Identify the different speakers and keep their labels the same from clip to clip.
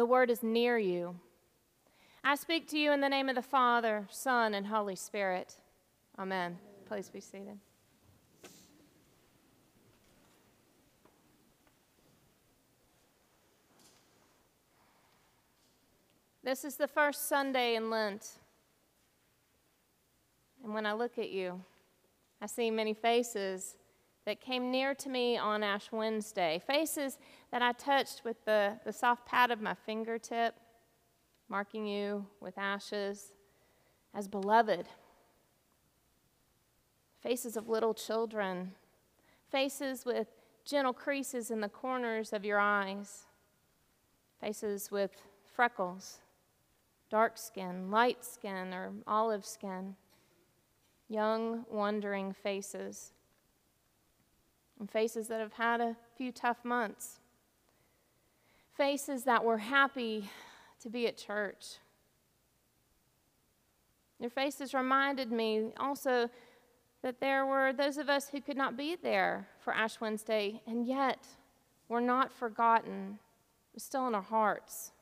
Speaker 1: The word is near you. I speak to you in the name of the Father, Son, and Holy Spirit. Amen. Please be seated. This is the first Sunday in Lent. And when I look at you, I see many faces that came near to me on Ash Wednesday, faces that I touched with the, the soft pad of my fingertip, marking you with ashes as beloved. Faces of little children, faces with gentle creases in the corners of your eyes, faces with freckles, dark skin, light skin, or olive skin, young, wondering faces and faces that have had a few tough months, faces that were happy to be at church. Your faces reminded me also that there were those of us who could not be there for Ash Wednesday, and yet were not forgotten, we're still in our hearts.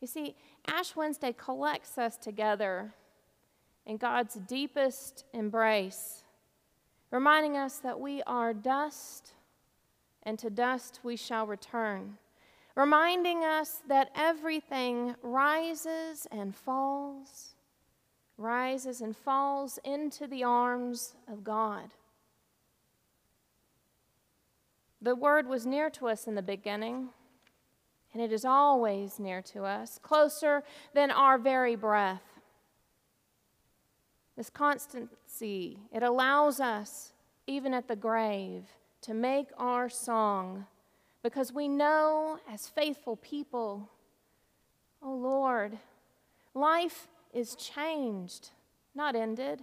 Speaker 1: You see, Ash Wednesday collects us together in God's deepest embrace reminding us that we are dust and to dust we shall return, reminding us that everything rises and falls, rises and falls into the arms of God. The Word was near to us in the beginning, and it is always near to us, closer than our very breath. This constancy, it allows us, even at the grave, to make our song because we know as faithful people, oh Lord, life is changed, not ended.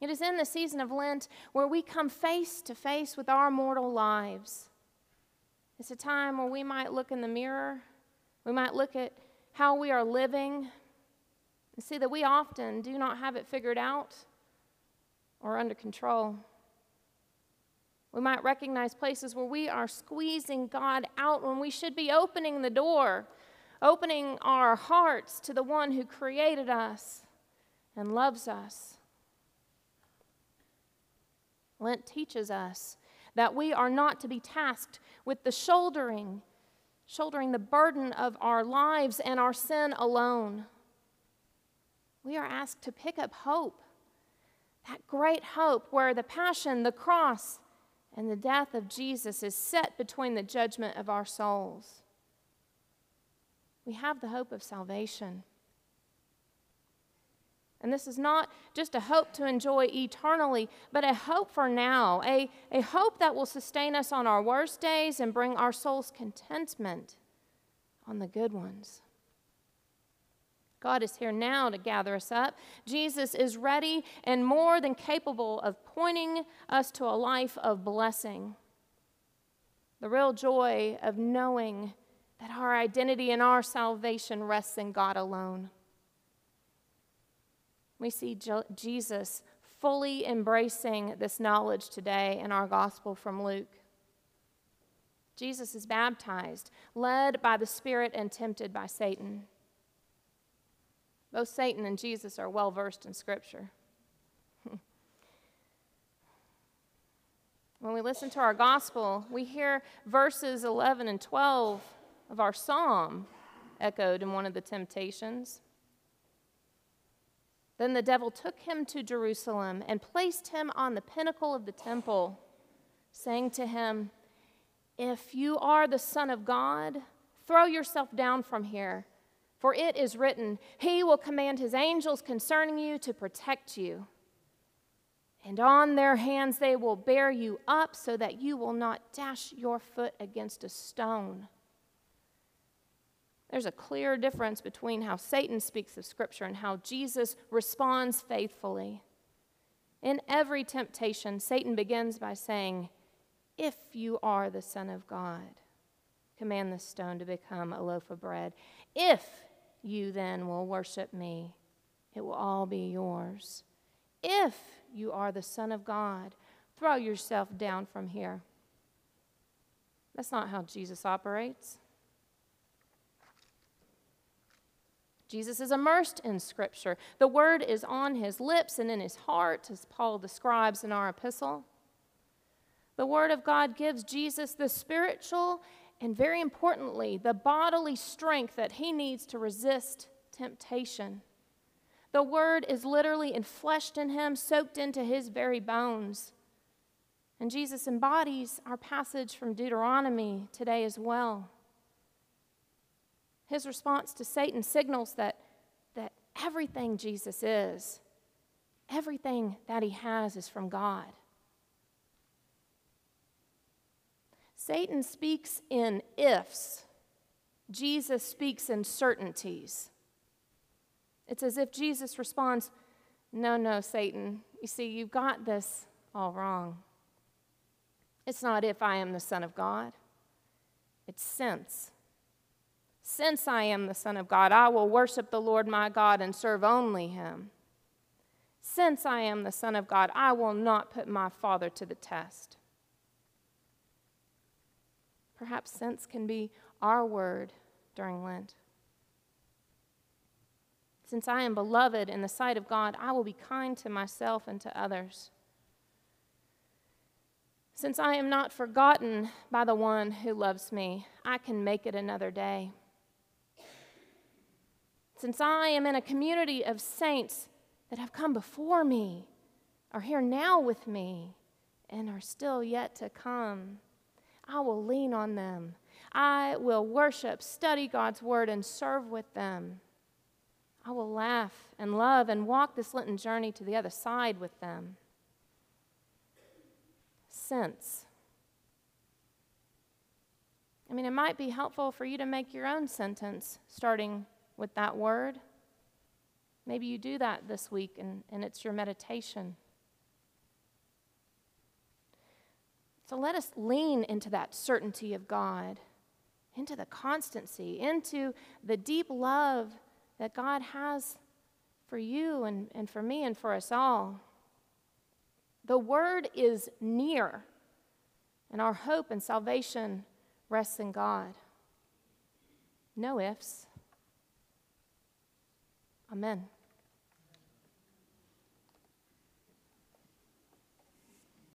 Speaker 1: It is in the season of Lent where we come face to face with our mortal lives. It's a time where we might look in the mirror, we might look at how we are living, and see that we often do not have it figured out or under control. We might recognize places where we are squeezing God out when we should be opening the door, opening our hearts to the one who created us and loves us. Lent teaches us that we are not to be tasked with the shouldering, shouldering the burden of our lives and our sin alone we are asked to pick up hope. That great hope where the passion, the cross, and the death of Jesus is set between the judgment of our souls. We have the hope of salvation. And this is not just a hope to enjoy eternally, but a hope for now, a, a hope that will sustain us on our worst days and bring our souls contentment on the good ones. God is here now to gather us up. Jesus is ready and more than capable of pointing us to a life of blessing. The real joy of knowing that our identity and our salvation rests in God alone. We see Jesus fully embracing this knowledge today in our gospel from Luke. Jesus is baptized, led by the Spirit and tempted by Satan. Both Satan and Jesus are well versed in Scripture. when we listen to our gospel, we hear verses 11 and 12 of our psalm echoed in one of the temptations. Then the devil took him to Jerusalem and placed him on the pinnacle of the temple, saying to him, If you are the Son of God, throw yourself down from here. For it is written, He will command His angels concerning you to protect you. And on their hands they will bear you up so that you will not dash your foot against a stone. There's a clear difference between how Satan speaks of Scripture and how Jesus responds faithfully. In every temptation, Satan begins by saying, If you are the Son of God, command this stone to become a loaf of bread. If you then will worship me. It will all be yours. If you are the Son of God, throw yourself down from here. That's not how Jesus operates. Jesus is immersed in Scripture. The Word is on his lips and in his heart, as Paul describes in our epistle. The Word of God gives Jesus the spiritual and, very importantly, the bodily strength that he needs to resist temptation. The Word is literally enfleshed in him, soaked into his very bones. And Jesus embodies our passage from Deuteronomy today as well. His response to Satan signals that, that everything Jesus is, everything that he has, is from God. Satan speaks in ifs, Jesus speaks in certainties. It's as if Jesus responds, No, no, Satan. You see, you've got this all wrong. It's not if I am the Son of God, it's since. Since I am the Son of God, I will worship the Lord my God and serve only him. Since I am the Son of God, I will not put my Father to the test. Perhaps since can be our word during Lent. Since I am beloved in the sight of God, I will be kind to myself and to others. Since I am not forgotten by the one who loves me, I can make it another day. Since I am in a community of saints that have come before me, are here now with me, and are still yet to come, I will lean on them. I will worship, study God's word, and serve with them. I will laugh and love and walk this Lenten journey to the other side with them. Since. I mean, it might be helpful for you to make your own sentence starting with that word. Maybe you do that this week and, and it's your meditation. So let us lean into that certainty of God, into the constancy, into the deep love that God has for you and, and for me and for us all. The word is near, and our hope and salvation rests in God. No ifs. Amen.